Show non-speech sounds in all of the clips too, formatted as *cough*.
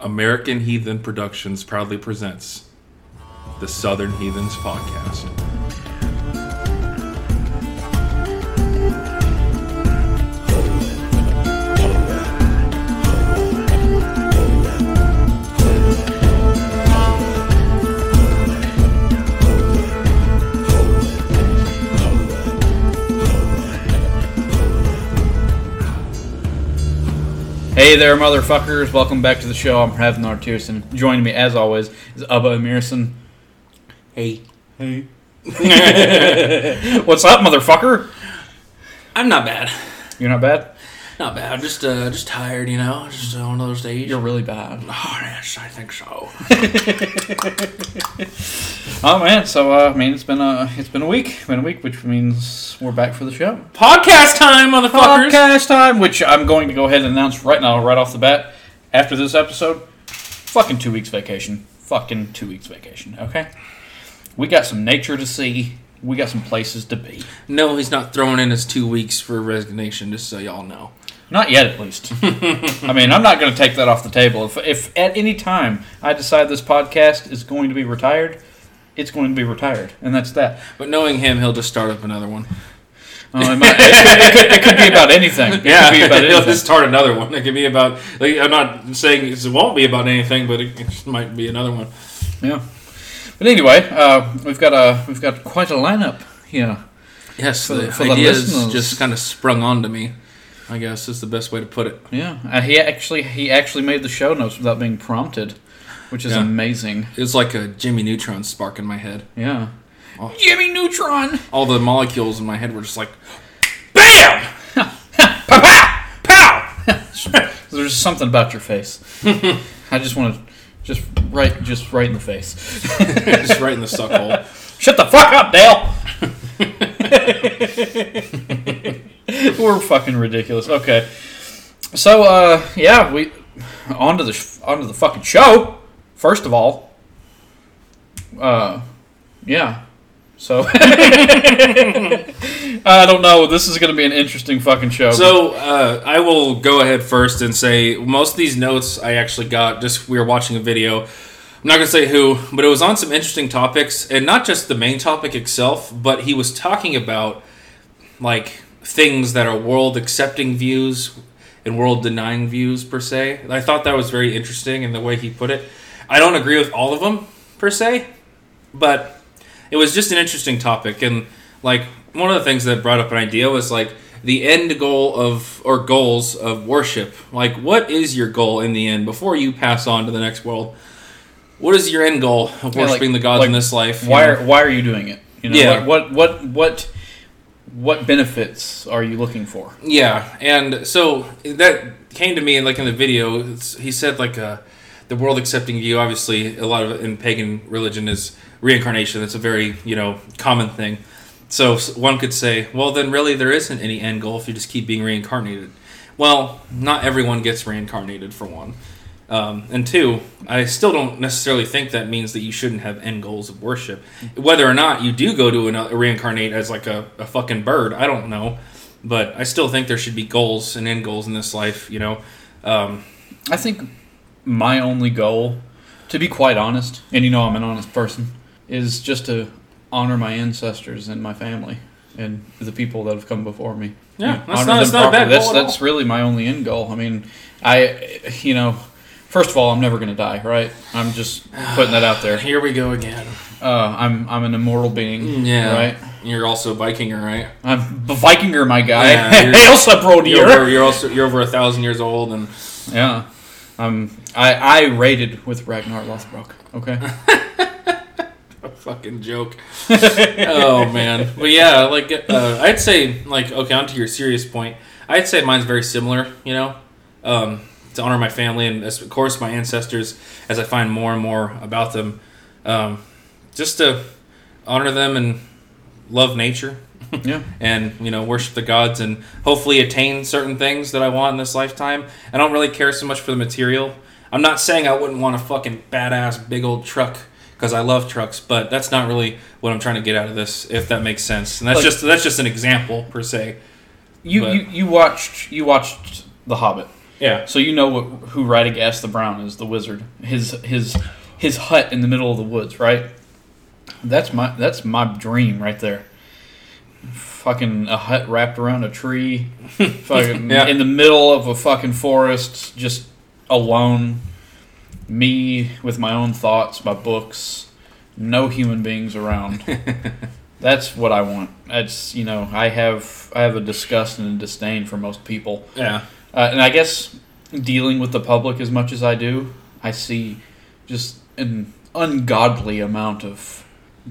American Heathen Productions proudly presents the Southern Heathens Podcast. Hey there, motherfuckers! Welcome back to the show. I'm Ravnar Tierson. Joining me, as always, is Abba Emerson. Hey. Hey. *laughs* What's up, motherfucker? I'm not bad. You're not bad. Not bad. I'm just uh, just tired, you know. Just uh, one of those days. You're really bad. oh yes, I think so. *laughs* Oh man, so uh, I mean, it's been a it's been a week, been a week, which means we're back for the show. Podcast time, motherfuckers. Podcast time, which I'm going to go ahead and announce right now, right off the bat. After this episode, fucking two weeks vacation. Fucking two weeks vacation. Okay. We got some nature to see. We got some places to be. No, he's not throwing in his two weeks for resignation. Just so y'all know. Not yet, at least. *laughs* I mean, I'm not going to take that off the table. If, if at any time I decide this podcast is going to be retired, it's going to be retired, and that's that. But knowing him, he'll just start up another one. Oh, it, might, it, could, it, could, it could be about anything. It Yeah, could be about *laughs* he'll just start another one. It could be about. Like, I'm not saying it won't be about anything, but it just might be another one. Yeah. But anyway, uh, we've got a we've got quite a lineup here. Yes, For- the for the ideas listeners. just kind of sprung onto me. I guess is the best way to put it. Yeah, uh, he actually he actually made the show notes without being prompted, which is Yeah. amazing. It was like a Jimmy Neutron spark in my head. Yeah. Oh. Jimmy Neutron. All the molecules in my head were just like, BAM! *laughs* Pow! Pow! *laughs* There's something about your face. *laughs* I just want to just right just right in the face. just right in the suck hole. Shut the fuck up, Dale. *laughs* We're fucking ridiculous. Okay. So uh yeah, we onto the sh- onto the fucking show. First of all, uh yeah. So *laughs* I don't know. This is going to be an interesting fucking show. So uh, I will go ahead first and say most of these notes I actually got just we were watching a video. I'm not gonna say who, but it was on some interesting topics, and not just the main topic itself, but he was talking about like things that are world accepting views and world denying views per se. I thought that was very interesting in the way he put it. I don't agree with all of them per se, but it was just an interesting topic and like one of the things that brought up an idea was like the end goal of or goals of worship like what is your goal in the end before you pass on to the next world what is your end goal of Yeah, like- worshiping the gods in this life you why know? are, why are you doing it? You know, Yeah. what, what what what what benefits are you looking for? Yeah, and so that came to me in like in the video. It's, he said like uh, the world accepting view. Obviously, a lot of in pagan religion is reincarnation. That's a very you know common thing. So one could say, well, then really there isn't any end goal if you just keep being reincarnated. Well, not everyone gets reincarnated for one. Um, and two, I still don't necessarily think that means that you shouldn't have end goals of worship. Whether or not you do go to an, uh, reincarnate as like a, a fucking bird, I don't know. But I still think there should be goals and end goals in this life, you know. Um, I think my only goal, to be quite honest, and you know I'm an honest person, is just to honor my ancestors and my family and the people that have come before me. Yeah, that's not- that's not a bad. That's goal at that's really my only end goal. I mean, I you know, first of all, I'm never going to die, right? I'm just putting that out there. *sighs* here we go again. Uh, I'm I'm an immortal being, Yeah. right? You're also a Vikinger, right? I'm the Vikinger, my guy. Yeah, you're- *laughs* Hail Subrodier. You're, you're also you're over a thousand years old, and Yeah. Um, I, I rated with Ragnar Lothbrok. Okay. *laughs* a fucking joke. oh man, *laughs* but yeah, like uh, I'd say, like okay, on to your serious point. I'd say mine's very similar. You know, um, to honor my family and of course my ancestors as I find more and more about them. Um, just to honor them and love nature *laughs* *laughs* Yeah. and you know worship the gods and hopefully attain certain things that I want in this lifetime. I don't really care so much for the material. I'm not saying I wouldn't want a fucking badass big old truck because I love trucks, but that's not really what I'm trying to get out of this. If that makes sense, and that's Like- just that's just an example per se. You, But- you you watched you watched The Hobbit. Yeah. So you know what, who Radagast the Brown is, the wizard. His his his hut in the middle of the woods, right? That's my that's my dream right there. Fucking a hut wrapped around a tree, *laughs* fucking Yeah. in the middle of a fucking forest, just alone. Me with my own thoughts, my books, no human beings around. *laughs* That's what I want. That's you know I have I have a disgust and a disdain for most people. Yeah. Uh, and I guess dealing with the public as much as I do, I see just an ungodly amount of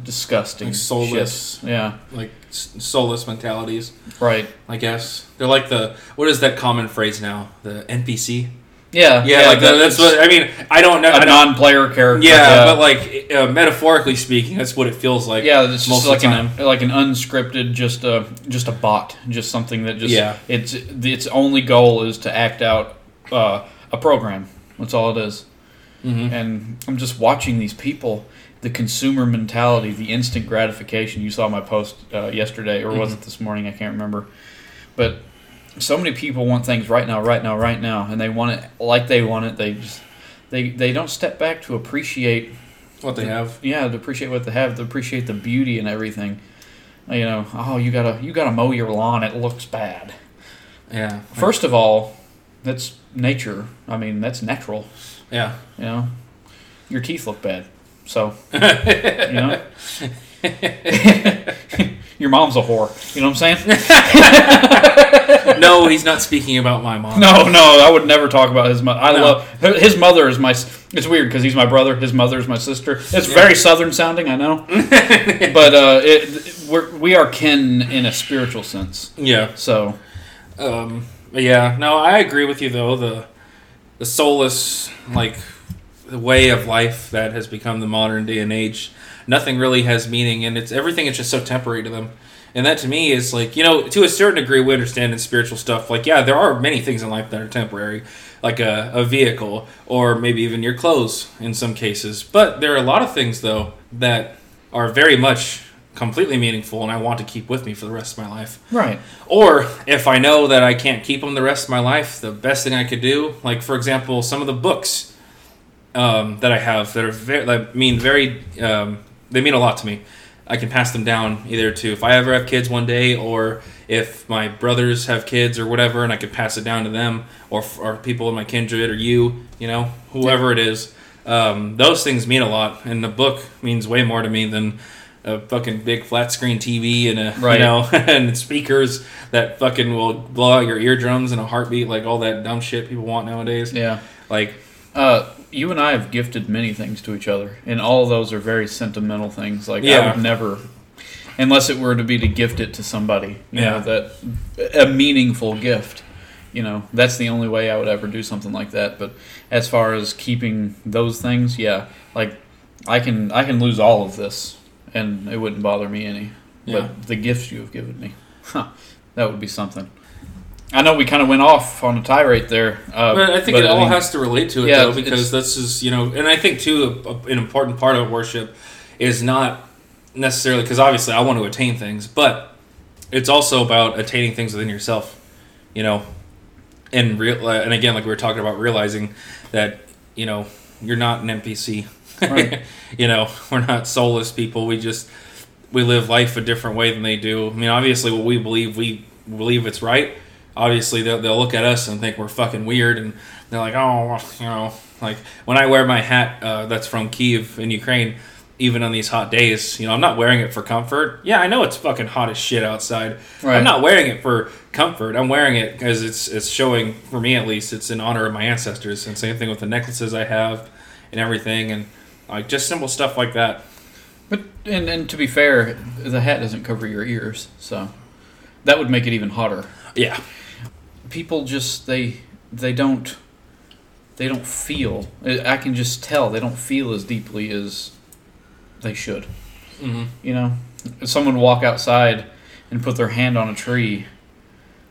disgusting, Like soulless. shit. Yeah, Like soulless mentalities, right. I guess. They're like the what is that common phrase now? The NPC. Yeah, Yeah, like that- that's what I mean. I don't know. I a don't, non-player character. yeah, but like uh, metaphorically speaking, that's what it feels like. yeah, it's most just of like the an like an unscripted, just a just a bot, just something that just Yeah. Its its only goal is to act out uh, a program. That's all it is. Mhm. And I'm just watching these people, the consumer mentality, the instant gratification. You saw my post uh, yesterday, or was Mhm. it this morning? I can't remember. But so many people want things right now, right now, right now, and they want it like they want it. They just they they don't step back to appreciate what they have. yeah, to appreciate what they have, to appreciate the beauty and everything. You know, oh, you gotta you gotta mow your lawn; it looks bad. Yeah. First of all, that's nature. I mean, that's natural. Yeah. You know, your teeth look bad, so *laughs* you know. *laughs* *laughs* your mom's a whore. You know what I'm saying? *laughs* no, he's not speaking about my mom. No, no, I would never talk about his mother. I No. love his mother is my. It's weird because he's my brother. His mother is my sister. It's very southern sounding, I know, *laughs* but uh, it, we're, we are kin in a spiritual sense. Yeah. So Um, yeah, no, I agree with you though. The the soulless like way of life that has become the modern day and age, nothing really has meaning, and it's everything is just so temporary to them. And that to me is like you know to a certain degree we understand in spiritual stuff. Like yeah, there are many things in life that are temporary, like a, a vehicle or maybe even your clothes in some cases. But there are a lot of things though that are very much completely meaningful, and I want to keep with me for the rest of my life. right, Or if I know that I can't keep them the rest of my life, the best thing I could do, like for example, some of the books um, that I have that are very, that mean very, um, they mean a lot to me. I can pass them down either to if I ever have kids one day, or if my brothers have kids or whatever, and I can pass it down to them, or or people in my kindred, or you, you know, whoever it is. Um, those things mean a lot, and the book means way more to me than a fucking big flat screen TV and a Right. you know *laughs* and speakers that fucking will blow out your eardrums in a heartbeat, like all that dumb shit people want nowadays. yeah. Like, Uh, you and I have gifted many things to each other, and all of those are very sentimental things. Like I would never, unless it were to be to gift it to somebody, you Yeah. know, that a meaningful gift. You know, that's the only way I would ever do something like that. But as far as keeping those things, yeah, like I can I can lose all of this, and it wouldn't bother me any. Yeah. But the gifts you have given me, huh, that would be something. I know we kind of went off on a tirade there, uh, but I think it I all mean- has to relate to it Yeah, though, because this is you know, and I think too a, an important part of worship is not necessarily because obviously I want to attain things, but it's also about attaining things within yourself, you know, and real uh, and again like we were talking about realizing that you know you're not an NPC, Right. *laughs* you know, we're not soulless people. We just we live life a different way than they do. I mean, obviously, what we believe we believe it's right. Obviously, they'll, they'll look at us and think we're fucking weird, and they're like, oh, you know, like when I wear my hat uh, that's from Kiev in Ukraine, even on these hot days, you know, I'm not wearing it for comfort. Yeah, I know it's fucking hot as shit outside. Right. I'm not wearing it for comfort. I'm wearing it because it's it's showing for me at least it's in honor of my ancestors. And same thing with the necklaces I have and everything, and like just simple stuff like that. But and and to be fair, the hat doesn't cover your ears, so that would make it even hotter. Yeah. People just they they don't they don't feel. I can just tell they don't feel as deeply as they should. hmm You know, if someone walk outside and put their hand on a tree,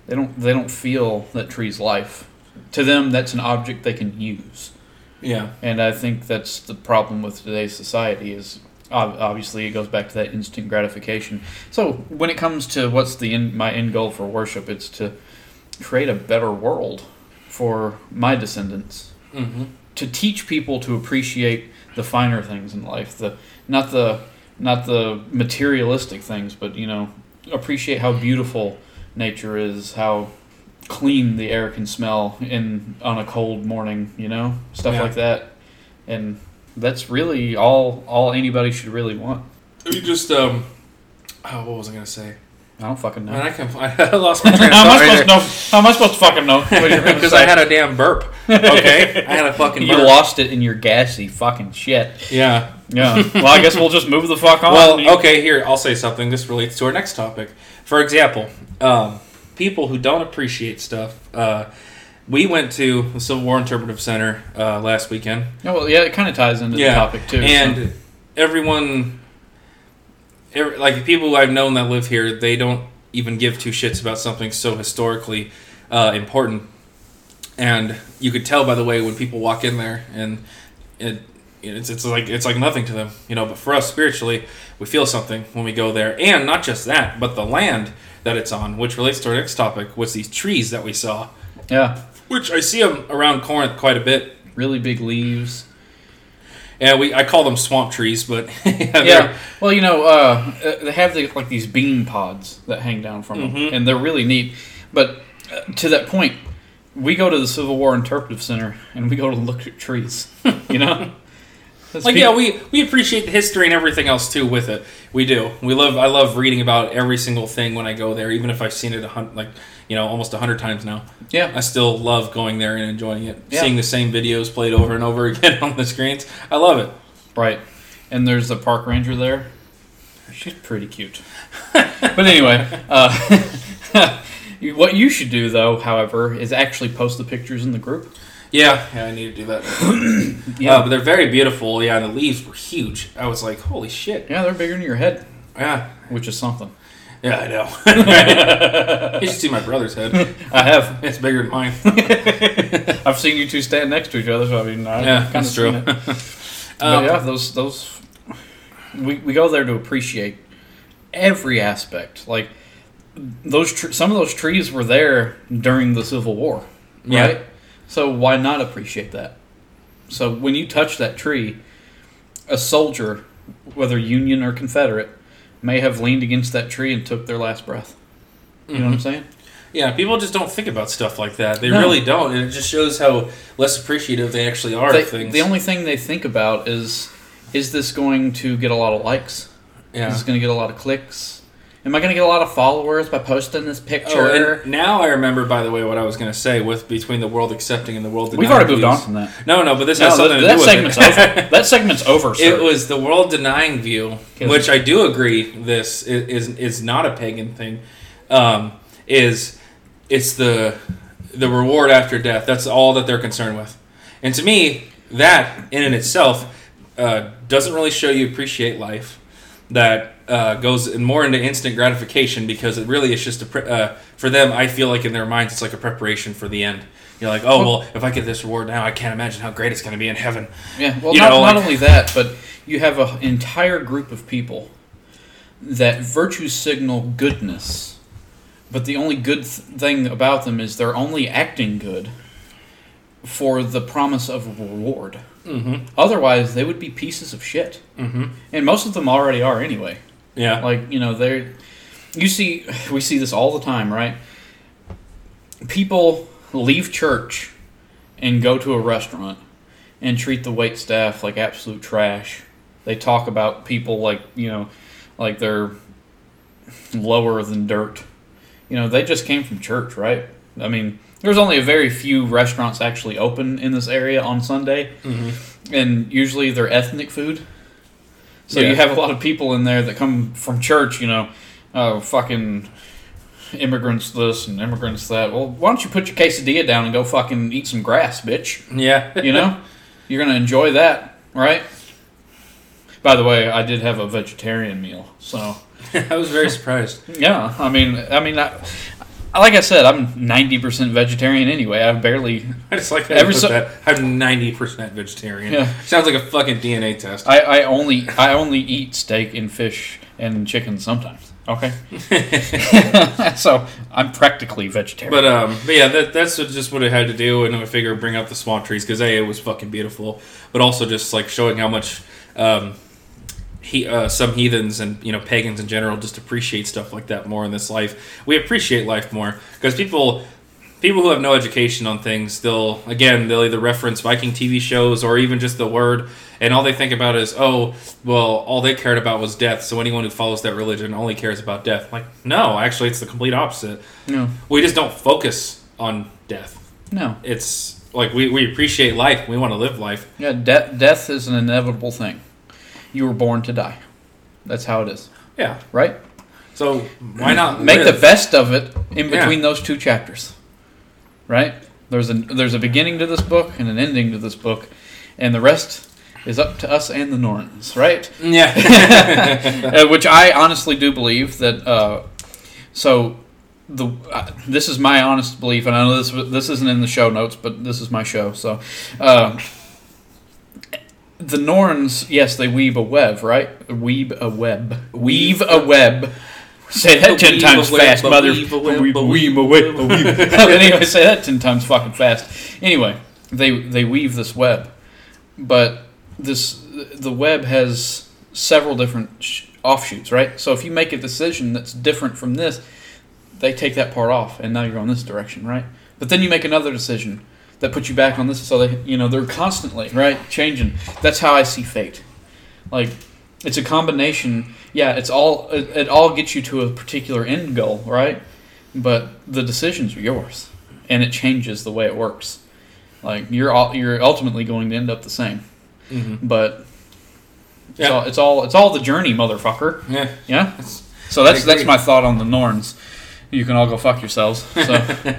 they don't they don't feel that tree's life. To them, that's an object they can use. Yeah. And I think that's the problem with today's society is obviously it goes back to that instant gratification. So when it comes to what's the end, my end goal for worship, it's to create a better world. for my descendants Mm-hmm. to teach people to appreciate the finer things in life, the not the not the materialistic things, but you know, appreciate how beautiful nature is, how clean the air can smell in on a cold morning, you know, stuff Yeah. like that, and that's really all all anybody should really want. You just um. Oh, what was I gonna say? I don't fucking know. Man, I can. *laughs* I lost my *laughs* train of how am I thought right supposed to know? How am I supposed to fucking know? *laughs* what you're gonna Because? I had a damn burp. Okay, I had a fucking burp. you burp. lost it in your gassy fucking shit. Yeah. Yeah. well, I guess we'll just move the fuck on. Well, okay. Here, I'll say something. This relates to our next topic. For example, um, people who don't appreciate stuff. Uh, we went to the Civil War Interpretive Center uh, last weekend. Yeah, well, yeah, it kind of ties into Yeah, the topic too. and so. everyone, every, like people I've known that live here, they don't even give two shits about something so historically uh, important. And you could tell by the way when people walk in there, and it, it's it's like it's like nothing to them, you know. But for us spiritually, we feel something when we go there, and not just that, but the land that it's on, which relates to our next topic, was these trees that we saw, yeah, which I see them around Corinth quite a bit. really big leaves. And we I call them swamp trees, but *laughs* yeah, Yeah. Well, you know, uh, they have the, like these bean pods that hang down from them, Mhm. and they're really neat. But uh, to that point, we go to the Civil War Interpretive Center and we go to look at trees. *laughs* You know, Like people- yeah, we we appreciate the history and everything else too with it. We do. We love. I love reading about every single thing when I go there, even if I've seen it a hundred, like you know, almost a hundred times now. yeah, I still love going there and enjoying it, Yeah. seeing the same videos played over and over *laughs* again on the screens. I love it. right. And there's the park ranger there. She's pretty cute. *laughs* but anyway, uh, *laughs* what you should do though, however, is actually post the pictures in the group. Yeah, yeah, I need to do that. *clears throat* Yeah. Uh, but they're very beautiful. Yeah, and the leaves were huge. I was like, holy shit. Yeah, they're bigger than your head, Yeah, which is something. Yeah, I know. *laughs* you should see my brother's head. I have. It's bigger than mine. *laughs* I've seen you two stand next to each other, so I mean, I Yeah, that's true. seen it. *laughs* But Um, yeah, those those we, we go there to appreciate every aspect. Like those tr- some of those trees were there during the Civil War, Yeah. right? So why not appreciate that? So when you touch that tree, a soldier, whether Union or Confederate, may have leaned against that tree and took their last breath. You know what I'm mm-hmm. saying? Yeah, people just don't think about stuff like that. They No. really don't, and it just shows how less appreciative they actually are They- of things. the only thing they think about is, is this going to get a lot of likes? yeah. Is this going to get a lot of clicks? Am I going to get a lot of followers by posting this Oh, picture? and now I remember, by the way, what I was going to say with between the world accepting and the world We've denying already moved on from that. No, no, but this No, has that, something to that do with segment's it. over. *laughs* That segment's over, sir. It was the world denying view, which I do agree. This is is, is not a pagan thing. Um, is it's the the reward after death. That's all that they're concerned with. And to me, that in and itself uh, doesn't really show you appreciate life. That uh, goes more into instant gratification because it really is just a pre- uh, for them. I feel like in their minds, it's like a preparation for the end. You're like, oh well, if I get this reward now, I can't imagine how great it's going to be in heaven. Yeah, well, You not, know, not like- only that, but you have an entire group of people that virtue signal goodness, but the only good th- thing about them is they're only acting good for the promise of reward. Mm-hmm. Otherwise, they would be pieces of shit, Mm-hmm. and most of them already are anyway. Yeah. Like you know, they're you see we see this all the time, right? People leave church and go to a restaurant and treat the wait staff like absolute trash. They talk about people like you know, like they're lower than dirt. You know, they just came from church, right? I mean, there's only a very few restaurants actually open in this area on Sunday, Mm-hmm. and usually they're ethnic food. So Yeah. you have a lot of people in there that come from church, you know, uh, fucking immigrants this and immigrants that. Well, why don't you put your quesadilla down and go fucking eat some grass, bitch? Yeah. You know, *laughs* you're gonna enjoy that, right? By the way, I did have a vegetarian meal, so *laughs* I was very surprised. yeah. I mean, I mean, I, like I said, I'm ninety percent vegetarian anyway. I've barely I just like how Every so- that. I'm 90% vegetarian. Yeah. Sounds like a fucking DNA test. I, I only I only eat steak and fish and chicken sometimes. Okay. *laughs* *laughs* so I'm practically vegetarian. But um, but yeah, that, that's just what it had to do, and I figure bring up the swamp trees because a it was fucking beautiful, but also just like showing how much um, he uh, some heathens and you know pagans in general just appreciate stuff like that more in this life. We appreciate life more because people people who have no education on things, they'll again they'll either reference Viking TV shows or even just the word, and all they think about is oh well all they cared about was death. So anyone who follows that religion only cares about death. Like no, actually it's the complete opposite. no, We just don't focus on death. no. It's like we, we appreciate life. We want to live life. Yeah, de- death is an inevitable thing. You were born to die. That's how it is, Yeah. right? So why not *clears throat* Make the best of it in Yeah. between those two chapters, right? There's a there's a beginning to this book and an ending to this book, and the rest is up to us and the Norns, right? *laughs* Yeah. *laughs* uh, which I honestly do believe that. Uh, so, the uh, this is my honest belief, and I know this this isn't in the show notes, but this is my show. So, uh, the Norns, yes, they weave a web, right? Weave a web. Weave a web. Say that ten times fast, mother. weave a web, Weave a a weave a web. *laughs* anyway, say that ten times fucking fast. Anyway, they they weave this web, but this the web has several different sh- offshoots, right? So if you make a decision that's different from this, they take that part off, and now you're going this direction, right? But then you make another decision that put you back on this, so they, you know, they're constantly right changing. That's how I see fate. Like it's a combination. Yeah, it's all it, it all gets you to a particular end goal, right? But the decisions are yours, and it changes the way it works. Like you're all, you're ultimately going to end up the same, Mhm. but it's, Yeah. all, it's all it's all the journey, motherfucker. Yeah. Yeah. That's- So that's that's my thought on the Norns. You can all go fuck yourselves. So *laughs*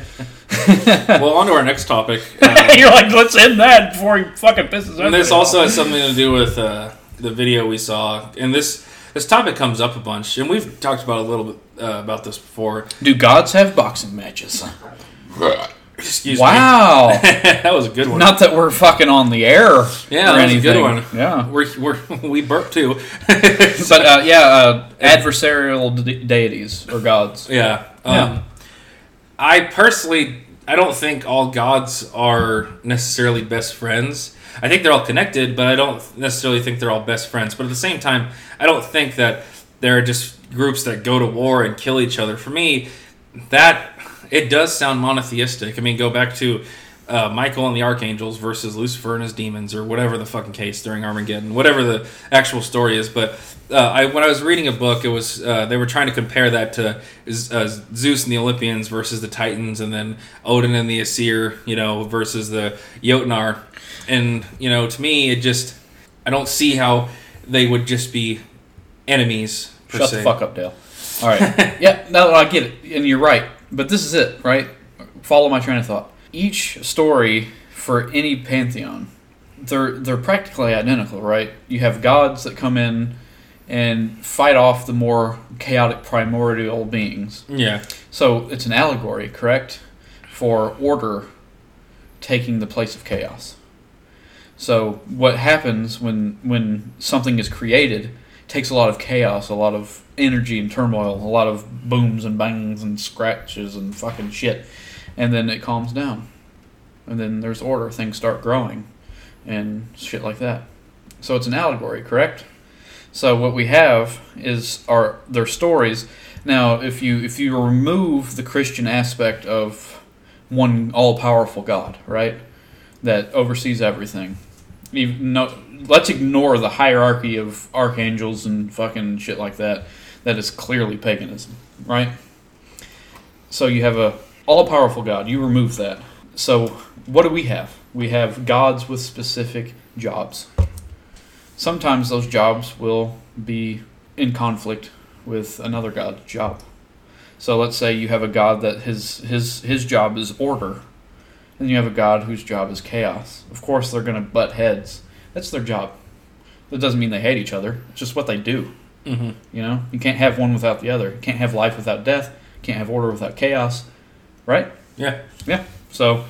*laughs* well, on to our next topic. *laughs* Uh, you're like, let's end that before he fucking pisses and this also has something to do with uh, the video we saw. And this this topic comes up a bunch, and we've talked about a little bit uh, about this before. Do gods have boxing matches? *laughs* Excuse me. Wow. that was a good one. Not that we're fucking on the air. Yeah, or that a good one. Yeah. We're, we're, we burp too. But uh, yeah, uh, adversarial de- deities or gods. Yeah. Um, Yeah. I personally, I don't think all gods are necessarily best friends. I think they're all connected, but I don't necessarily think they're all best friends. But at the same time, I don't think that there are just groups that go to war and kill each other. For me, that it does sound monotheistic. I mean, go back to uh, Michael and the archangels versus Lucifer and his demons, or whatever the fucking case during Armageddon, whatever the actual story is. But uh, I, when I was reading a book, it was uh, they were trying to compare that to uh, Zeus and the Olympians versus the Titans, and then Odin and the Aesir, you know, versus the Jotnar. And you know, to me, it just I don't see how they would just be enemies. Per Shut se. the fuck up, Dale. All right. *laughs* yeah, no, I get it, and you're right. But this is it, right? Follow my train of thought. Each story for any pantheon, they're they're practically identical, right? You have gods that come in and fight off the more chaotic primordial beings. Yeah. So it's an allegory, correct, for order taking the place of chaos. So what happens when when something is created takes a lot of chaos, a lot of energy and turmoil, a lot of booms and bangs and scratches and fucking shit, and then it calms down, and then there's order. Things start growing, and shit like that. So it's an allegory, correct? So what we have is our their stories. Now, if you if you remove the Christian aspect of one all powerful God, right, that oversees everything, even no, let's ignore the hierarchy of archangels and fucking shit like that. That is clearly paganism, right? So you have a all powerful God. You remove that. So what do we have? We have gods with specific jobs. Sometimes those jobs will be in conflict with another god's job. So let's say you have a god that his his his job is order, and you have a god whose job is chaos. Of course, they're going to butt heads. That's their job. That doesn't mean they hate each other. It's just what they do. Mm-hmm. You know, you can't have one without the other. You can't have life without death. You can't have order without chaos, right? Yeah. Yeah. So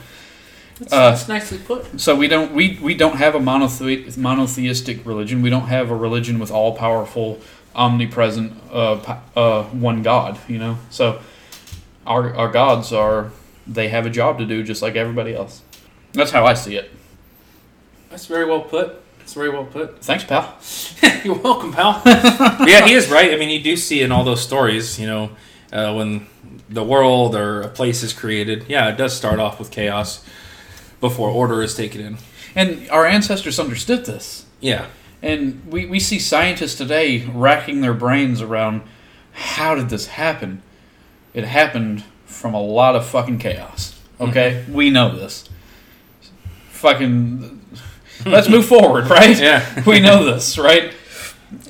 That's, Uh, that's nicely put. So we don't we, we don't have a monothe- monotheistic religion. We don't have a religion with all powerful, omnipresent, uh, uh, one God. You know, so our our gods are they have a job to do just like everybody else. That's how I see it. That's very well put. That's very well put. *laughs* Thanks, pal. You're welcome, pal. *laughs* yeah, he is right. I mean, you do see in all those stories, you know, uh, when the world or a place is created, yeah, it does start off with chaos before order is taken in. And our ancestors understood this. Yeah. And we, we see scientists today racking their brains around how did this happen? It happened from a lot of fucking chaos. Mm-hmm. Okay? We know this. Fucking. Let's move *laughs* forward, right? Yeah. *laughs* We know this, right?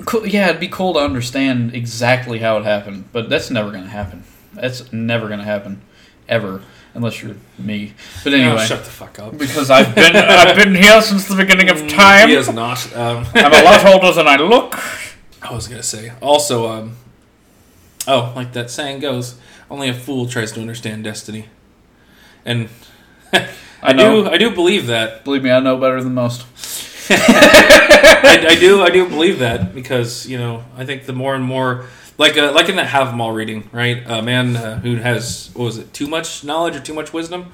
Cool. Yeah, it'd be cool to understand exactly how it happened, but that's never going to happen. That's never going to happen. Ever. Unless you're me. But anyway. Oh, shut the fuck up. because I've been I've been here since the beginning of time. He is not. Um, *laughs* I'm a lot older than I look. I was gonna say. Also, um, oh, like that saying goes, only a fool tries to understand destiny, and *laughs* I, know. do. I do believe that. Believe me, I know better than most. *laughs* I, I do. I do believe that because you know I think the more and more like uh, like in that Hávamál reading, right? A man uh, who has what was it too much knowledge or too much wisdom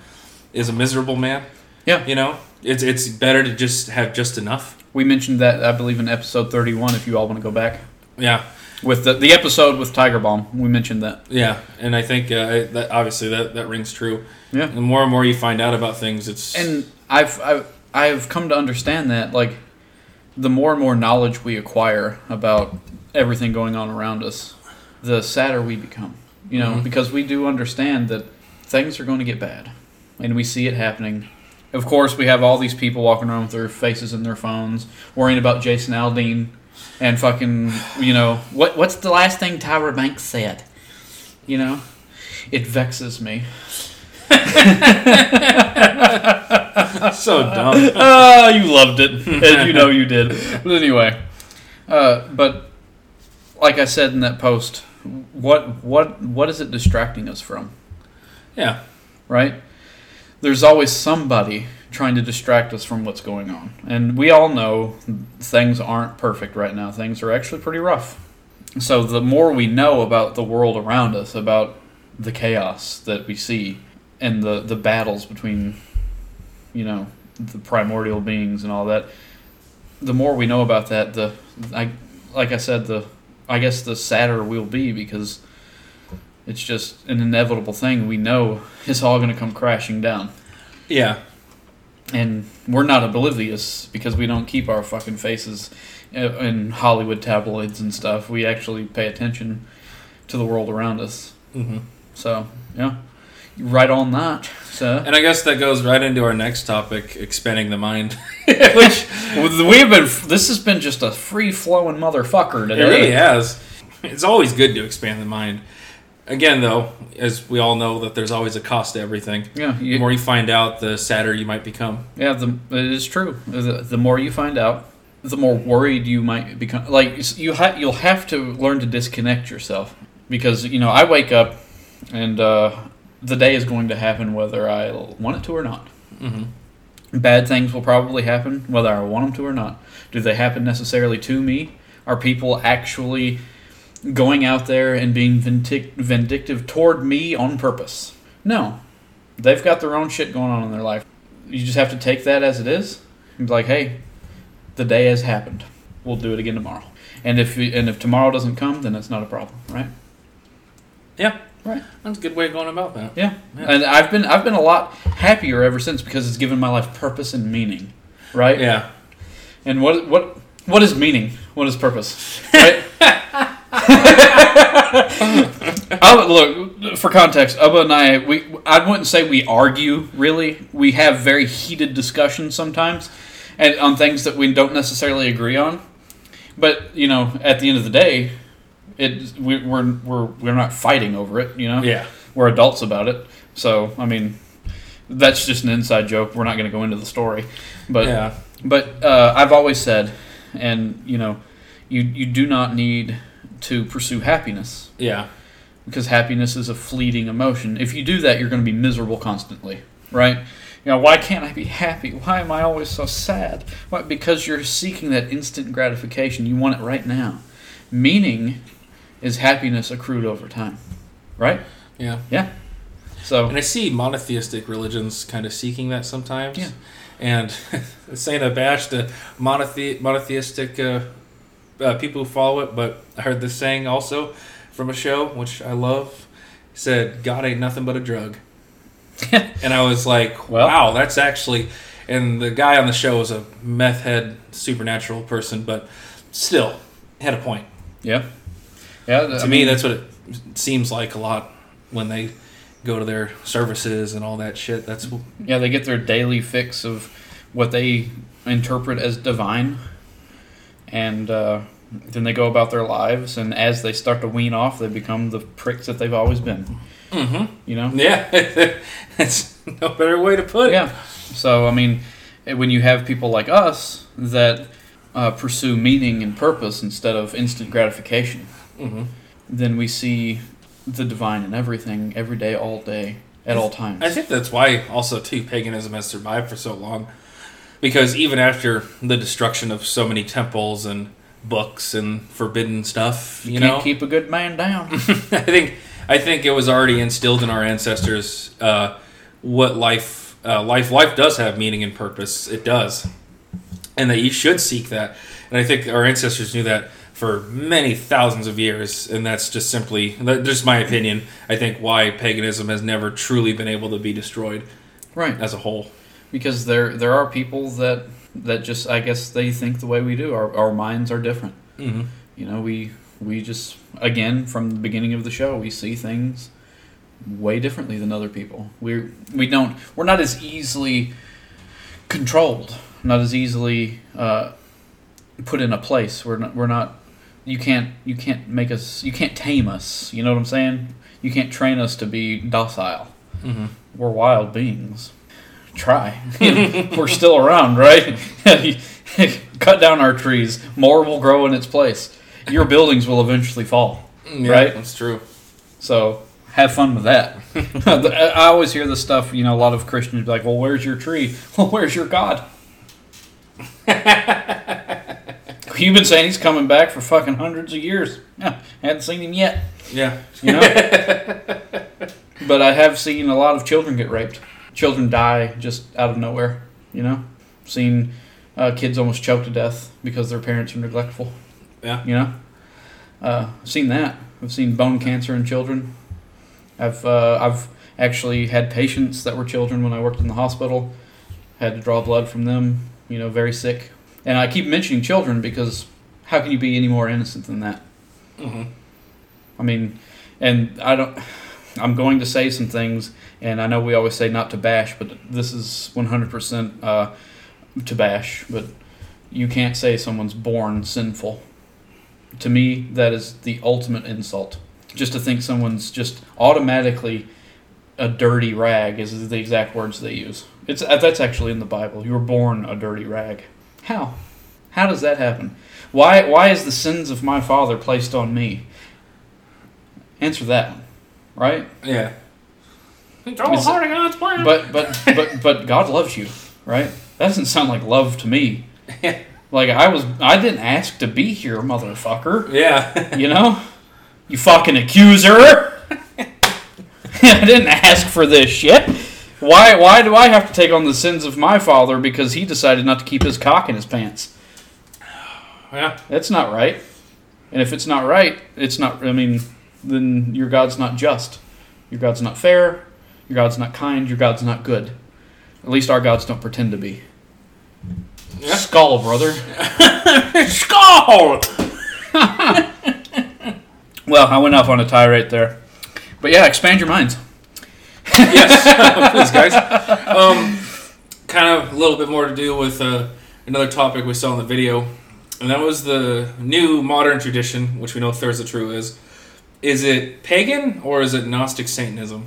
is a miserable man. Yeah. You know, it's it's better to just have just enough. We mentioned that I believe in episode 31. If you all want to go back Yeah. with the the episode with Tiger Bomb, we mentioned that. Yeah, and I think uh, that obviously that, that rings true. Yeah. The more and more you find out about things, it's And I've I've I've come to understand that like the more and more knowledge we acquire about everything going on around us, the sadder we become. You know, Mhm. because we do understand that things are going to get bad, and we see it happening. Of course, we have all these people walking around with their faces in their phones, worrying about Jason Aldean, and fucking, you know, what what's the last thing Tyra Banks said? You know, it vexes me. *laughs* so dumb. Ah, you loved it, and you know you did. But anyway, uh, but like I said in that post, what what what is it distracting us from? Yeah, Right? There's always somebody trying to distract us from what's going on, and we all know things aren't perfect right now. Things are actually pretty rough. So the more we know about the world around us, about the chaos that we see, and the the battles between, you know, the primordial beings and all that, the more we know about that, the I like I said, the I guess the sadder we'll be because it's just an inevitable thing. We know it's all going to come crashing down, yeah, and we're not oblivious because we don't keep our fucking faces uh, in Hollywood tabloids and stuff. We actually pay attention to the world around us. hmm So yeah, right on that. So and I guess that goes right into our next topic: expanding the mind. *laughs* *laughs* which we've been. This has been just a free flowing motherfucker today. It really has. It's always good to expand the mind. Again, though, as we all know, that there's always a cost to everything. Yeah, The more you find out, the sadder you might become. Yeah, the, it is true. The, the more you find out, the more worried you might become. Like you, ha- you'll have to learn to disconnect yourself because you know I wake up and uh, the day is going to happen whether I want it to or not. hmm Bad things will probably happen whether I want them to or not. Do they happen necessarily to me? Are people actually going out there and being vindic- vindictive toward me on purpose? No. They've got their own shit going on in their life. You just have to take that as it is and be like, hey, the day has happened. We'll do it again tomorrow. And if and if tomorrow doesn't come, then it's not a problem, right? Yeah, Right. That's a good way of going about that. Yeah. Yeah. And I've been I've been a lot happier ever since because it's given my life purpose and meaning, right? Yeah. And what what what is meaning? What is purpose? Right? *laughs* *laughs* I, look for context. Ubba and I, we I wouldn't say we argue. Really, we have very heated discussions sometimes, and on things that we don't necessarily agree on. But you know, at the end of the day, it we, we're we're we're not fighting over it. You know, Yeah. we're adults about it. So I mean, that's just an inside joke. We're not going to go into the story, but yeah. but uh, I've always said, and you know, you you do not need to pursue happiness Yeah. because happiness is a fleeting emotion. If you do that, you're going to be miserable constantly, right? You know, why can't I be happy? Why am I always so sad? Why? Because you're seeking that instant gratification. You want it right now. Meaning is happiness accrued over time, right? Yeah. Yeah. So And I see monotheistic religions kind of seeking that sometimes. Yeah. And *laughs* saying a bash to monothe- monotheistic uh, uh, people who follow it, but I heard this saying also from a show, which I love, said, God ain't nothing but a drug. *laughs* and I was like, Well- wow, that's actually. And the guy on the show was a meth head supernatural person, but still had a point. yeah, yeah. To me, that's what it seems like a lot when they go to their services and all that shit. That's Yeah, they get their daily fix of what they interpret as divine, and uh, then they go about their lives. And as they start to wean off, they become the pricks that they've always been. Mm-hmm. You know? Yeah, *laughs* that's no better way to put it. Yeah. So I mean, when you have people like us that uh, pursue meaning and purpose instead of instant gratification, hmm then we see the divine in everything, every day, all day, at all times. I think that's why also too paganism has survived for so long, because even after the destruction of so many temples and books and forbidden stuff, you, you know, can't keep a good man down. *laughs* I think I think it was already instilled in our ancestors uh, what life uh, life life does have meaning and purpose. It does, and that you should seek that. And I think our ancestors knew that for many thousands of years, and that's just simply that's just my opinion. I think why paganism has never truly been able to be destroyed right. as a whole. because there there are people that that just I guess they think the way we do. Our our minds are different. Mm-hmm. You know, we we just again from the beginning of the show we see things way differently than other people. We we don't we're not as easily controlled, not as easily uh, put in a place. We're not we're not you can't you can't make us you can't tame us. You know what I'm saying? You can't train us to be docile. Mm-hmm. We're wild beings. Try. *laughs* We're still around, right? *laughs* Cut down our trees. More will grow in its place. Your buildings will eventually fall. Yeah, Right? That's true. So have fun with that. *laughs* I always hear this stuff, you know, a lot of Christians be like, well, where's your tree? Well, where's your God? You've been saying he's coming back for fucking hundreds of years. Yeah, hadn't seen him yet. Yeah. You know? *laughs* but I have seen a lot of children get raped. Children die just out of nowhere, you know? Seen uh, kids almost choke to death because their parents are neglectful, Yeah. you know? Uh, I've seen that. I've seen bone cancer in children. I've, uh, I've actually had patients that were children when I worked in the hospital. Had to draw blood from them, you know, very sick. And I keep mentioning children because how can you be any more innocent than that? Mm-hmm. I mean, and I don't. I'm going to say some things, and I know we always say not to bash, but this is 100% uh, to bash. But you can't say someone's born sinful. To me, that is the ultimate insult. Just to think someone's just automatically a dirty rag is the exact words they use. It's that's actually in the Bible. You were born a dirty rag. How? How does that happen? Why why is the sins of my father placed on me? Answer that, one. right? Yeah. Is it- But but but but God loves you, right? That doesn't sound like love to me. *laughs* Like I was I didn't ask to be here, motherfucker. yeah. *laughs* You know? You fucking accuser. *laughs* I didn't ask for this shit. Why why do I have to take on the sins of my father because he decided not to keep his cock in his pants? *sighs* yeah. That's not right. And if it's not right, it's not I mean, then your God's not just. Your God's not fair. Your God's not kind. Your God's not good. At least our gods don't pretend to be. Yeah. Skål, brother. *laughs* Skål. *laughs* Well, I went off on a tirade there. But yeah, expand your minds. Yes, *laughs* please, guys. Um, kind of a little bit more to do with uh, another topic we saw in the video, and that was the new modern tradition, which we know True is. Is it pagan or is it Gnostic Satanism?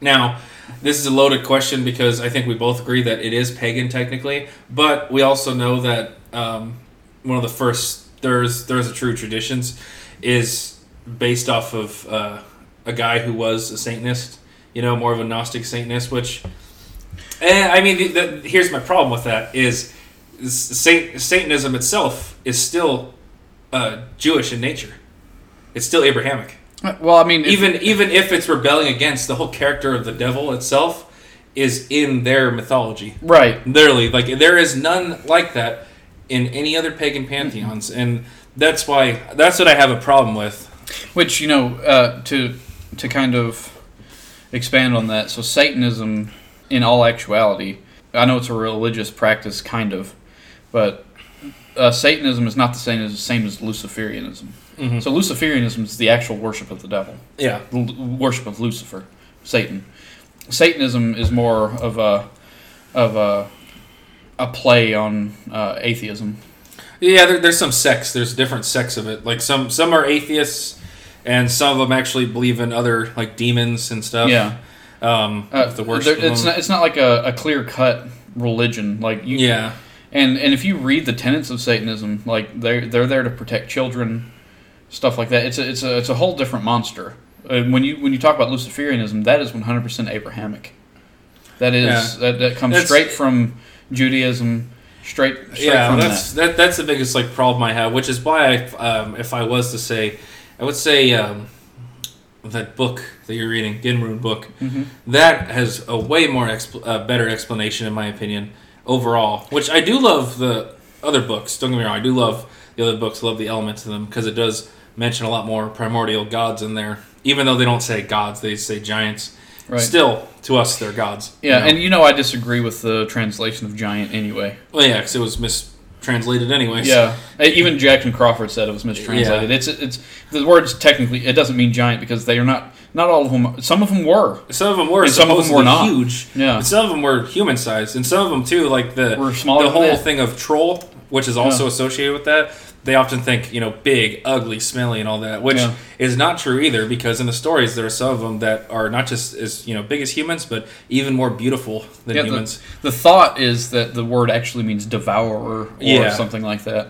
Now, this is a loaded question because I think we both agree that it is pagan technically, but we also know that um, one of the first Thirds Thirds of True traditions is based off of uh, a guy who was a Satanist you know, more of a Gnostic Satanist, which And I mean, the, the, here's my problem with that: is, is Saint, Satanism itself is still uh, Jewish in nature. It's still Abrahamic. Well, I mean, if- even even if it's rebelling against the whole character of the devil itself is in their mythology. right. Literally, like there is none like that in any other pagan pantheons, and that's why that's what I have a problem with. Which you know, uh, to to kind of expand on that. So Satanism, in all actuality, I know it's a religious practice, kind of, but uh, Satanism is not the same as the same as Luciferianism. Mhm. So Luciferianism is the actual worship of the devil, Yeah, L- worship of Lucifer, Satan. Satanism is more of a of a a play on uh, atheism. yeah. There, there's some sects. There's different sects of it. Like some some are atheists, and some of them actually believe in other like demons and stuff. Yeah. Um, Uh, the worship. there- it's not it's not like a, a clear cut religion. Like you, yeah. And and if you read the tenets of Satanism, like they're they're there to protect children, stuff like that. It's a it's a it's a whole different monster. And when you when you talk about Luciferianism, that is one hundred percent Abrahamic. That is Yeah. that, that comes That's- straight from Judaism, straight straight yeah, from that's that. that. That's the biggest like problem I have, which is why I, um, if I was to say, I would say um, that book that you're reading, Ginrune book, Mhm. that has a way more expl- uh, better explanation in my opinion overall. Which I do love the other books. Don't get me wrong, I do love the other books. Love the elements of them because it does mention a lot more primordial gods in there. Even though they don't say gods, they say giants. Right. Still, to us, they're gods. you yeah, know? and you know I disagree with the translation of giant anyway. well, yeah, because it was mistranslated anyways. Yeah, even Jackson Crawford said it was mistranslated. Yeah. It's it's the words technically it doesn't mean giant because they are not not all of them. Some of them were. Some of them were And some of them were not. huge. Yeah. And some of them were human sized, and some of them too, like the Were smaller the whole thing of troll, which is also Yeah. associated with that. They often think you know big, ugly, smelly, and all that, which Yeah. is not true either. Because in the stories, there are some of them that are not just as you know big as humans, but even more beautiful than Yeah, humans. The thought is that the word actually means devourer or Yeah. something like that,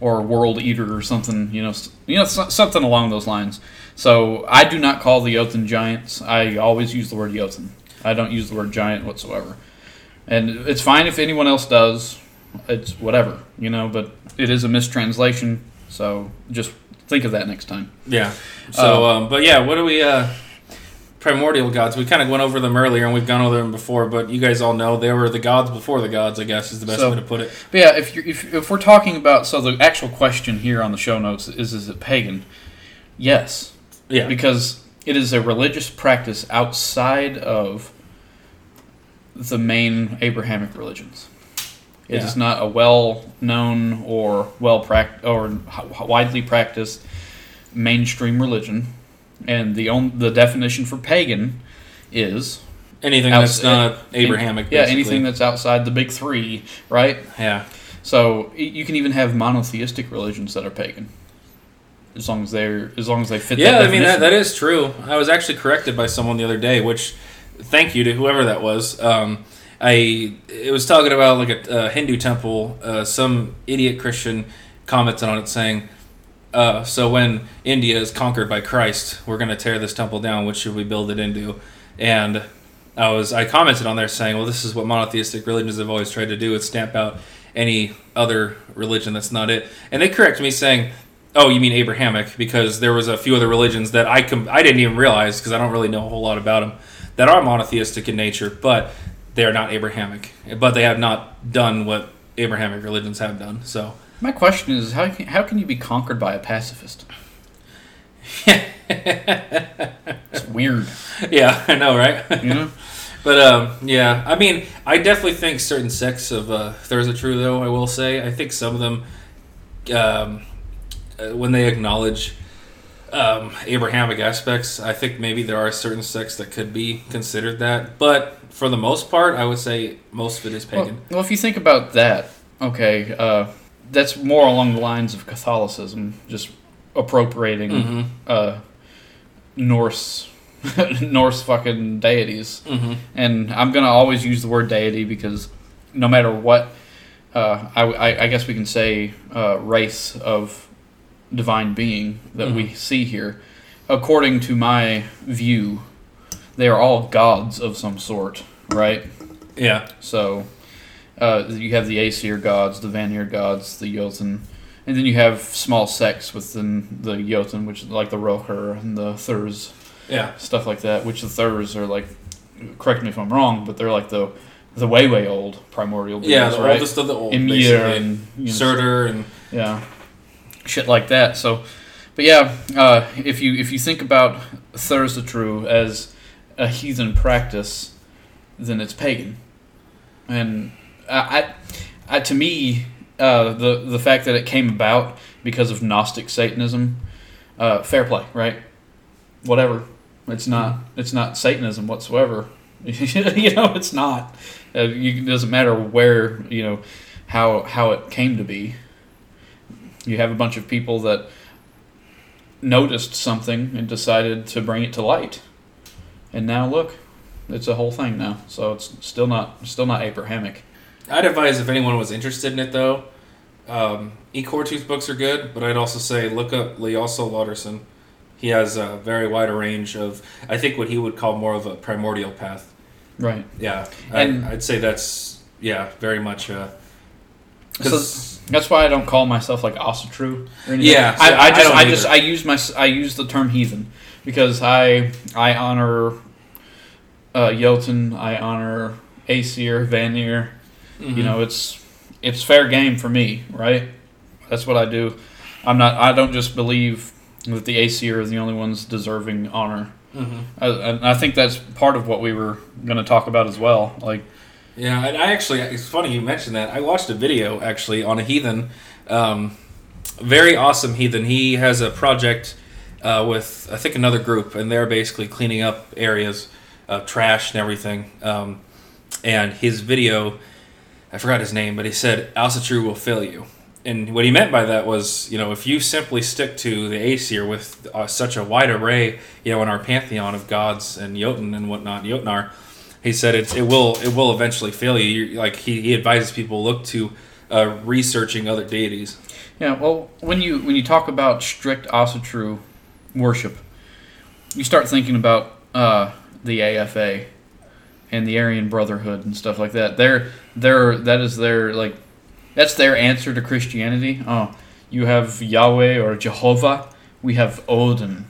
or world eater or something. You know, you know, something along those lines. So I do not call the Jotun giants. I always use the word Jotun. I don't use the word giant whatsoever, and it's fine if anyone else does. It's whatever, you know. But it is a mistranslation, so just think of that next time. Yeah. So, Uh, um, but yeah, what do we? Uh, primordial gods. We kind of went over them earlier, and we've gone over them before. But you guys all know they were the gods before the gods. I guess is the best So- way to put it. But yeah, if, you're, if if we're talking about so the actual question here on the show notes is is it pagan? Yes, Yeah. because it is a religious practice outside of the main Abrahamic religions. It Yeah. is not a well-known or well pract or widely practiced mainstream religion, and the on, the definition for pagan is Anything that's not Abrahamic. yeah anything that's outside the big three, right? Yeah. So you can even have monotheistic religions that are pagan, as long as they're as long as they fit. Yeah, I mean that, that is true. I was actually corrected by someone the other day, which thank you to whoever that was. Um, I it was talking about like a, a Hindu temple. Uh, some idiot Christian commented on it saying, uh, "So when India is conquered by Christ, we're going to tear this temple down. What should we build it into?" And I was I commented on there saying, "Well, this is what monotheistic religions have always tried to do: is stamp out any other religion that's not it." And they corrected me saying, "Oh, you mean Abrahamic?" Because there was a few other religions that I com- I didn't even realize because I don't really know a whole lot about them that are monotheistic in nature, but they are not Abrahamic. But they have not done what Abrahamic religions have done. So My question is how can, how can you be conquered by a pacifist? *laughs* it's weird, yeah, I know, right? you know. *laughs* But um, yeah, I mean, I definitely think certain sects of uh, are true, though. I will say, I think some of them, um, uh, when they acknowledge um, Abrahamic aspects, I think maybe there are certain sects that could be considered that. But for the most part, I would say most of it is pagan. well, if you think about that, okay, uh, that's more along the lines of Catholicism, just appropriating Mhm. uh, Norse *laughs* Norse fucking deities. Mhm. and I'm gonna always use the word deity because no matter what, uh, I, I, I guess we can say uh, race of divine being that we see here. According to my view, they are all gods of some sort, right? Yeah. So uh, you have the Aesir gods, the Vanir gods, the Jotun, and then you have small sects within the Jotun, which is like the Rohir and the Thurs, Yeah. stuff like that. Which the Thurs are like, correct me if I'm wrong, but they're like the the way way old primordial beings, Yeah, the right? oldest of the old. Ymir and you know, Surtur and yeah, shit like that. So, but yeah, uh, if you if you think about Thursatru as a heathen practice, then it's pagan. And I, I, I to me, uh, the the fact that it came about because of Gnostic Satanism, uh, fair play, right? Whatever. It's not. It's not Satanism whatsoever. *laughs* you know, it's not. Uh, you, it doesn't matter where you know how how it came to be. You have a bunch of people that noticed something and decided to bring it to light, and now look, it's a whole thing now. So it's still not still not Abrahamic. I'd advise if anyone was interested in it though, um, E. Cortu's books are good, but I'd also say look up Lyoso Lauderson. He has a very wide range of, I think, what he would call more of a primordial path. Right. Yeah, And- I, I'd say that's yeah, very much. Uh, 'cause- That's why I don't call myself like Asatru or anything. Yeah, I, so I I just don't I, just. I use my I use the term heathen because I I honor uh, Jotun, I honor Aesir, Vanir. Mhm. You know, it's it's fair game for me, right? That's what I do. I'm not. I don't just believe that the Aesir are the only ones deserving honor. Mhm. I, I I think that's part of what we were going to talk about as well. Like, Yeah, and I actually, it's funny you mentioned that. I watched a video actually on a heathen, um, very awesome heathen. He has a project uh, with I think another group, and they're basically cleaning up areas of trash and everything. Um, and his video, I forgot his name, but he said Asatru will fail you. And what he meant by that was, you know, if you simply stick to the Aesir with uh, such a wide array, you know, in our pantheon of gods and Jotun and whatnot, Jotnar, he said it's, it will it will eventually fail you. You're, like he, he advises people look to uh, researching other deities. Yeah, well, when you when you talk about strict Asatru worship, you start thinking about uh, the AFA and the Aryan Brotherhood and stuff like that. They're they're that is their like that's their answer to Christianity. Oh, you have Yahweh or Jehovah. We have Odin.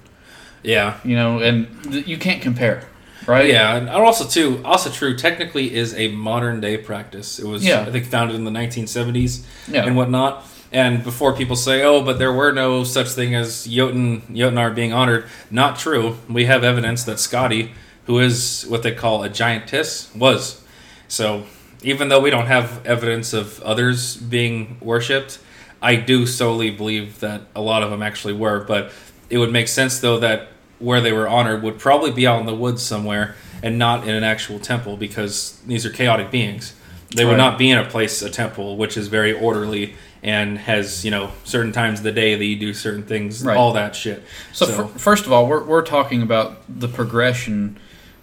Yeah, You know, and th- you can't compare, right? yeah, and also too, also true. Technically, is a modern day practice. It was Yeah. I think founded in the 1970s. yeah. and whatnot. And before people say, "Oh, but there were no such thing as Jotun Jotnar being honored," not true. We have evidence that Skadi, who is what they call a giantess, was. So even though we don't have evidence of others being worshipped, I do solely believe that a lot of them actually were. But it would make sense though that where they were honored would probably be out in the woods somewhere and not in an actual temple because these are chaotic beings. They would Right. not be in a place, a temple, which is very orderly and has, you know, certain times of the day that you do certain things, Right. all that shit. So, fir- first of all, we're, we're talking about the progression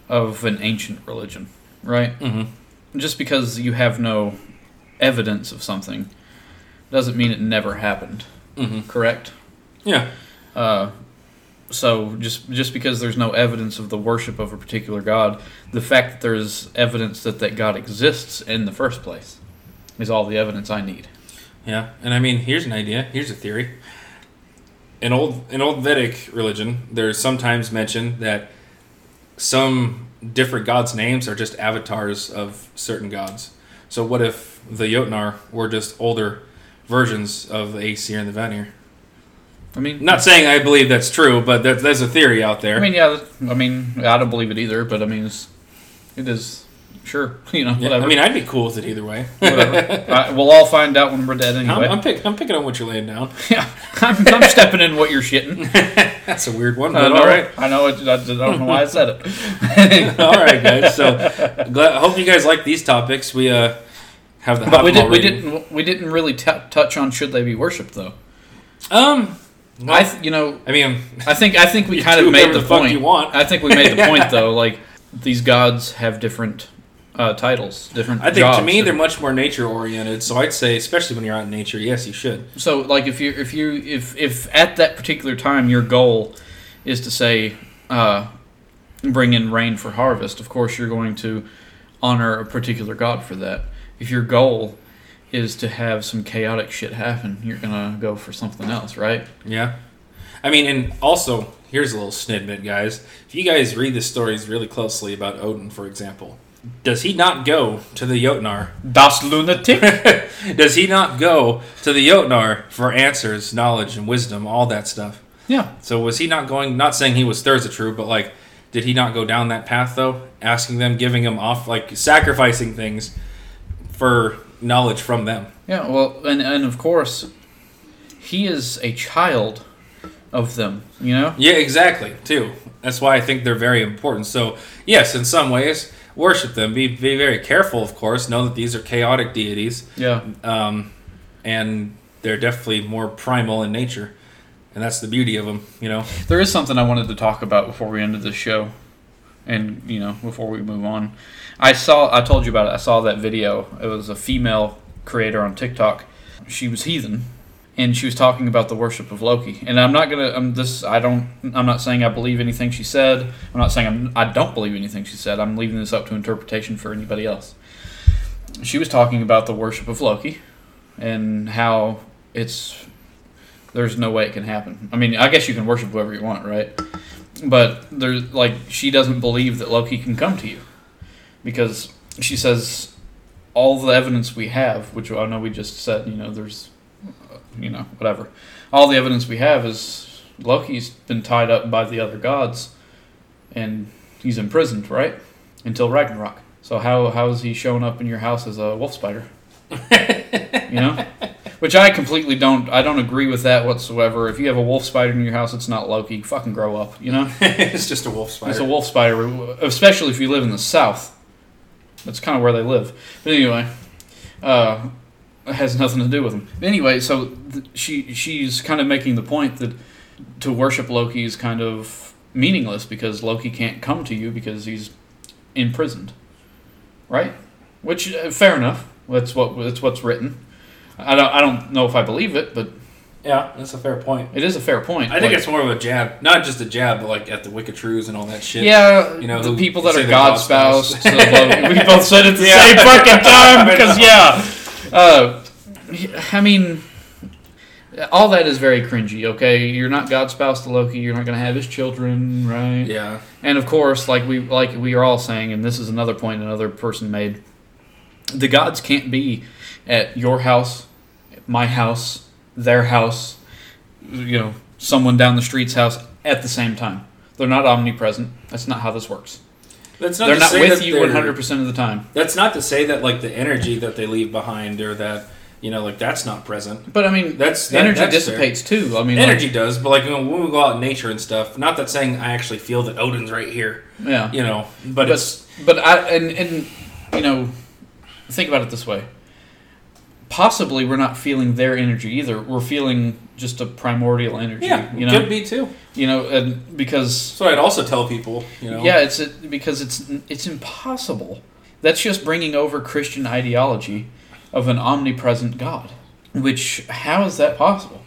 of an ancient religion, right? Mhm. Just because you have no evidence of something doesn't mean it never happened, Mhm. correct? yeah, Uh, so just just because there's no evidence of the worship of a particular god, the fact that there's evidence that that god exists in the first place is all the evidence I need. Yeah. And I mean, here's an idea. Here's a theory. In old in old Vedic religion, there's sometimes mentioned that some different gods' names are just avatars of certain gods. So what if the Jotnar were just older versions of the Aesir and the Vanir? I mean, Not saying I believe that's true, but that, there's a theory out there. I mean, yeah. I mean, I don't believe it either, but I mean, it's, it is sure. *laughs* You know, Yeah. I mean, I'd be cool with it either way. *laughs* whatever. *laughs* We'll all find out when we're dead anyway. I'm, I'm, pick, I'm picking on what you're laying down. yeah, I'm, I'm stepping in what you're shitting. That's a weird one, but know, all right. I know. It, I, I don't know why I said it. all right, guys. So, glad, I hope you guys like these topics. We uh have the but we did, we didn't. We didn't really t- touch on should they be worshipped though. Um, well, I, th- you know, I mean, I think I think we kind of made the the fuck point. you want. I think we made the point though. Like these gods have different uh, titles, different. I think jobs, to me they're much more nature oriented. So I'd say, especially when you're out in nature, yes, you should. So like if you if you if if at that particular time your goal is to say uh, bring in rain for harvest, of course you're going to honor a particular god for that. If your goal is to have some chaotic shit happen, you're gonna go for something else, right? Yeah. I mean, and also, here's a little snidbit, guys. If you guys read the stories really closely about Odin, for example, does he not go to the Jotnar? Das lunatic. *laughs* does he not go to the Jotnar for answers, knowledge, and wisdom, all that stuff? yeah, So was he not going? Not saying he was Thursatru, but like, did he not go down that path though? Asking them, giving them off, like sacrificing things for knowledge from them. yeah. Well, and and of course, he is a child of them. You know. Yeah, exactly. Too. That's why I think they're very important. So yes, in some ways, worship them. Be be very careful, of course. Know that these are chaotic deities, Yeah. um, and they're definitely more primal in nature, and that's the beauty of them. You know. There is something I wanted to talk about before we ended this show, and you know before we move on. I saw I told you about it. I saw that video. It was a female creator on TikTok. She was heathen, and she was talking about the worship of Loki. And I'm not gonna. I'm this. I don't. I'm not saying I believe anything she said. I'm not saying I'm, I don't believe anything she said. I'm leaving this up to interpretation for anybody else. She was talking about the worship of Loki, and how it's there's no way it can happen. I mean, I guess you can worship whoever you want, right? But there's like she doesn't believe that Loki can come to you because she says all the evidence we have, which I know we just said, you know, there's, you know, whatever. All the evidence we have is Loki's been tied up by the other gods, and he's imprisoned, right, until Ragnarok. So how how is he showing up in your house as a wolf spider? *laughs* you know, which I completely don't. I don't agree with that whatsoever. If you have a wolf spider in your house, it's not Loki. Fucking grow up. You know, *laughs* it's just a wolf spider. it's a wolf spider, especially if you live in the south. That's kind of where they live. But anyway, uh, *laughs* has nothing to do with them. Anyway, so th- she she's kind of making the point that to worship Loki is kind of meaningless because Loki can't come to you because he's imprisoned, right? Which uh, fair enough. That's what that's what's written. I don't I don't know if I believe it, but yeah, that's a fair point. it is a fair point. I think Like, it's more of a jab, not just a jab, but like at the Wicked Trues and all that shit. Yeah, You know, the people that are God spouse. spouse. to Loki. we both said it the *laughs* Yeah. same fucking time because *laughs* yeah. Uh, I mean, all that is very cringy. Okay, you're not God's spouse to Loki. You're not going to have his children, right? Yeah. And of course, like we like we are all saying, and this is another point another person made. The gods can't be at your house, my house, their house, you know, someone down the street's house at the same time. They're not omnipresent. That's not how this works. That's not They're not with you 100 percent of the time. That's not to say that like the energy that they leave behind or that you know like that's not present. But I mean, That's- that- energy that's dissipates too. I mean, like- Energy does, but like when when we go out in nature and stuff. Not that saying I actually feel that Odin's right here. yeah. You know, but, but it's but I and and you know, think about it this way. Possibly, we're not feeling their energy either. We're feeling just a primordial energy. yeah, you know, could be too. you know, and because So I'd also tell people, you know, yeah, it's because it's it's impossible. That's just bringing over Christian ideology of an omnipresent God. Which how is that possible?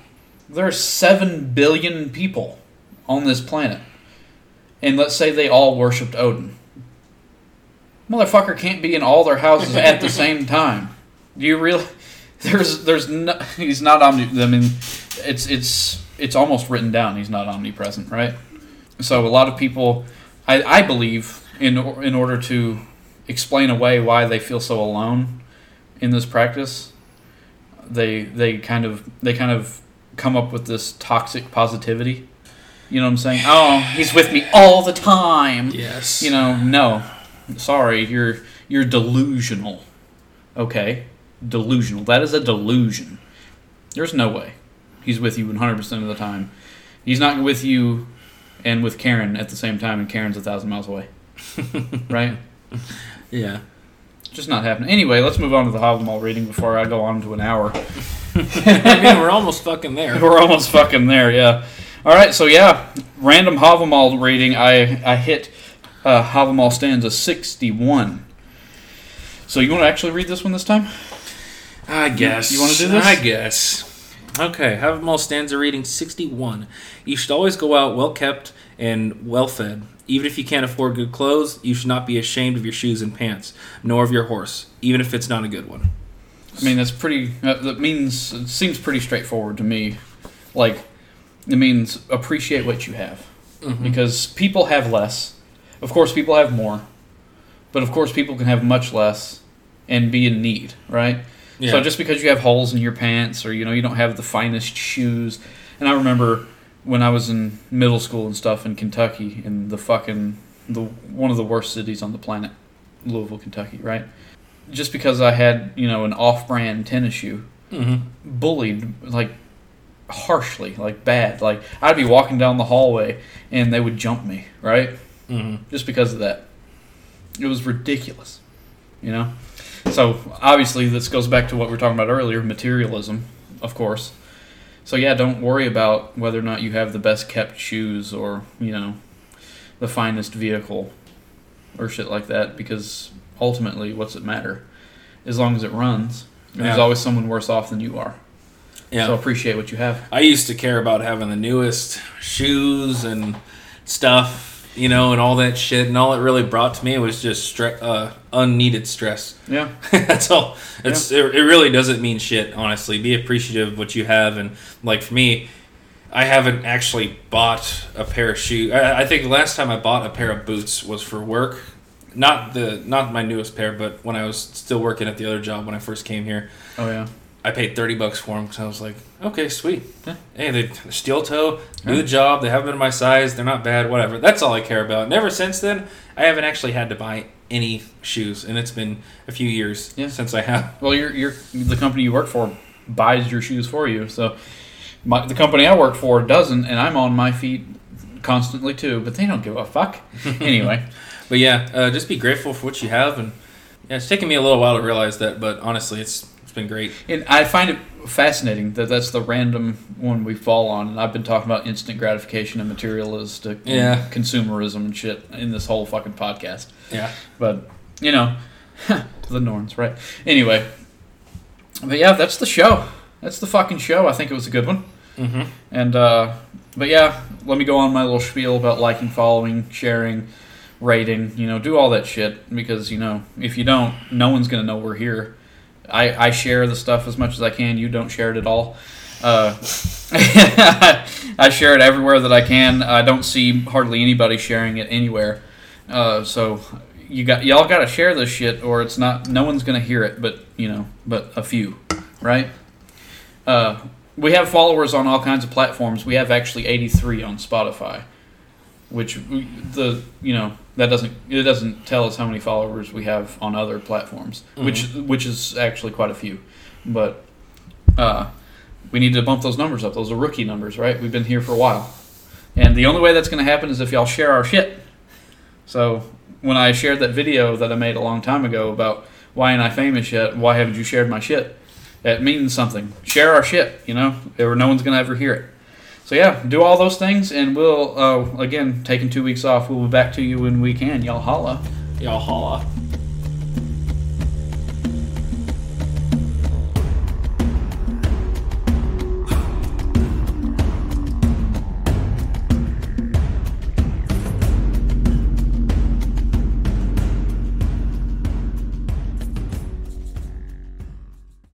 There are seven billion people on this planet, and let's say they all worshipped Odin. Motherfucker can't be in all their houses at the same time. Do you really? There's there's no, he's not omni. I mean, it's it's it's almost written down. He's not omnipresent, right? So a lot of people, I, I believe, in in order to explain away why they feel so alone in this practice, they they kind of they kind of come up with this toxic positivity. You know what I'm saying? *sighs* Oh, he's with me all the time. yes, You know, no. Sorry, you're you're delusional. Okay? Delusional. That is a delusion. There's no way. He's with you 100% of the time. He's not with you and with Karen at the same time, and Karen's a thousand miles away. *laughs* right? yeah. Just not happening. Anyway, let's move on to the Hobble reading before I go on to an hour. *laughs* *laughs* I mean, we're almost fucking there. We're almost fucking there, yeah. All right, so yeah, random Havamal reading. I I hit uh, Havamal stanza sixty one. So you want to actually read this one this time? I guess you wanna do this? I guess. Okay, all stanza reading 61. You should always go out well kept and well fed. Even if you can't afford good clothes, you should not be ashamed of your shoes and pants, nor of your horse, even if it's not a good one. I mean, that's pretty. That means it seems pretty straightforward to me. Like, it means appreciate what you have mm-hmm. because people have less. Of course, people have more, but of course, people can have much less and be in need, right? Yeah. So just because you have holes in your pants or you know you don't have the finest shoes, and I remember when I was in middle school and stuff in Kentucky in the fucking the one of the worst cities on the planet, Louisville, Kentucky, right? Just because I had you know an off-brand tennis shoe, Mm-hmm. bullied like harshly, like bad. Like I'd be walking down the hallway and they would jump me, right? Mm-hmm. Just because of that. It was ridiculous, you know. So obviously this goes back to what we were talking about earlier, materialism, of course. So yeah, don't worry about whether or not you have the best kept shoes or you know the finest vehicle or shit like that because ultimately what's it matter? As long as it runs and there's always someone worse off than you are. Yeah. so appreciate what you have. I used to care about having the newest shoes and stuff, you know, and all that shit. And all it really brought to me was just stre- uh, unneeded stress. yeah *laughs* That's all. It's it, it really doesn't mean shit. Honestly, be appreciative of what you have. And like for me, I haven't actually bought a pair of shoes. I, I think the last time I bought a pair of boots was for work. Not the not my newest pair, but when I was still working at the other job when I first came here. oh yeah I paid thirty bucks for them because I was like, okay, sweet. Yeah. Hey, they steel toe, do the job. They haven't been my size. They're not bad. Whatever. That's all I care about. And ever since then, I haven't actually had to buy any shoes, and it's been a few years Yeah. since I have. well you're, you're the company you work for buys your shoes for you so my, the company i work for doesn't and i'm on my feet constantly too but they don't give a fuck *laughs* anyway But yeah, uh, just be grateful for what you have, and yeah, it's taken me a little while to realize that, but honestly, it's it's been great. and i find it fascinating that that's the random one we fall on and i've been talking about instant gratification and materialistic and consumerism and shit in this whole fucking podcast Yeah. But you know, *laughs* the Norns, right? Anyway, but yeah, that's the show. That's the fucking show. I think it was a good one. Mm-hmm. And uh, but yeah, let me go on my little spiel about liking, following, sharing, rating. You know, do all that shit because you know if you don't, no one's gonna know we're here. I, I share the stuff as much as I can. You don't share it at all. Uh, *laughs* I share it everywhere that I can. I don't see hardly anybody sharing it anywhere. Uh, so you got y'all got to share this shit, or it's not. No one's gonna hear it, but you know, but a few, right? Uh, we have followers on all kinds of platforms. We have actually 83 on Spotify, which the you know that doesn't it doesn't tell us how many followers we have on other platforms, which which is actually quite a few, but uh, we need to bump those numbers up. Those are rookie numbers, right? We've been here for a while, and the only way that's going to happen is if y'all share our shit. So when I shared that video that I made a long time ago about why ain't I famous yet? Why haven't you shared my shit? That means something. Share our shit, you know, or no one's gonna ever hear it. So yeah, do all those things, and we'll uh, again taking two weeks off. We'll be back to you when we can. Y'all holla. Y'all holla.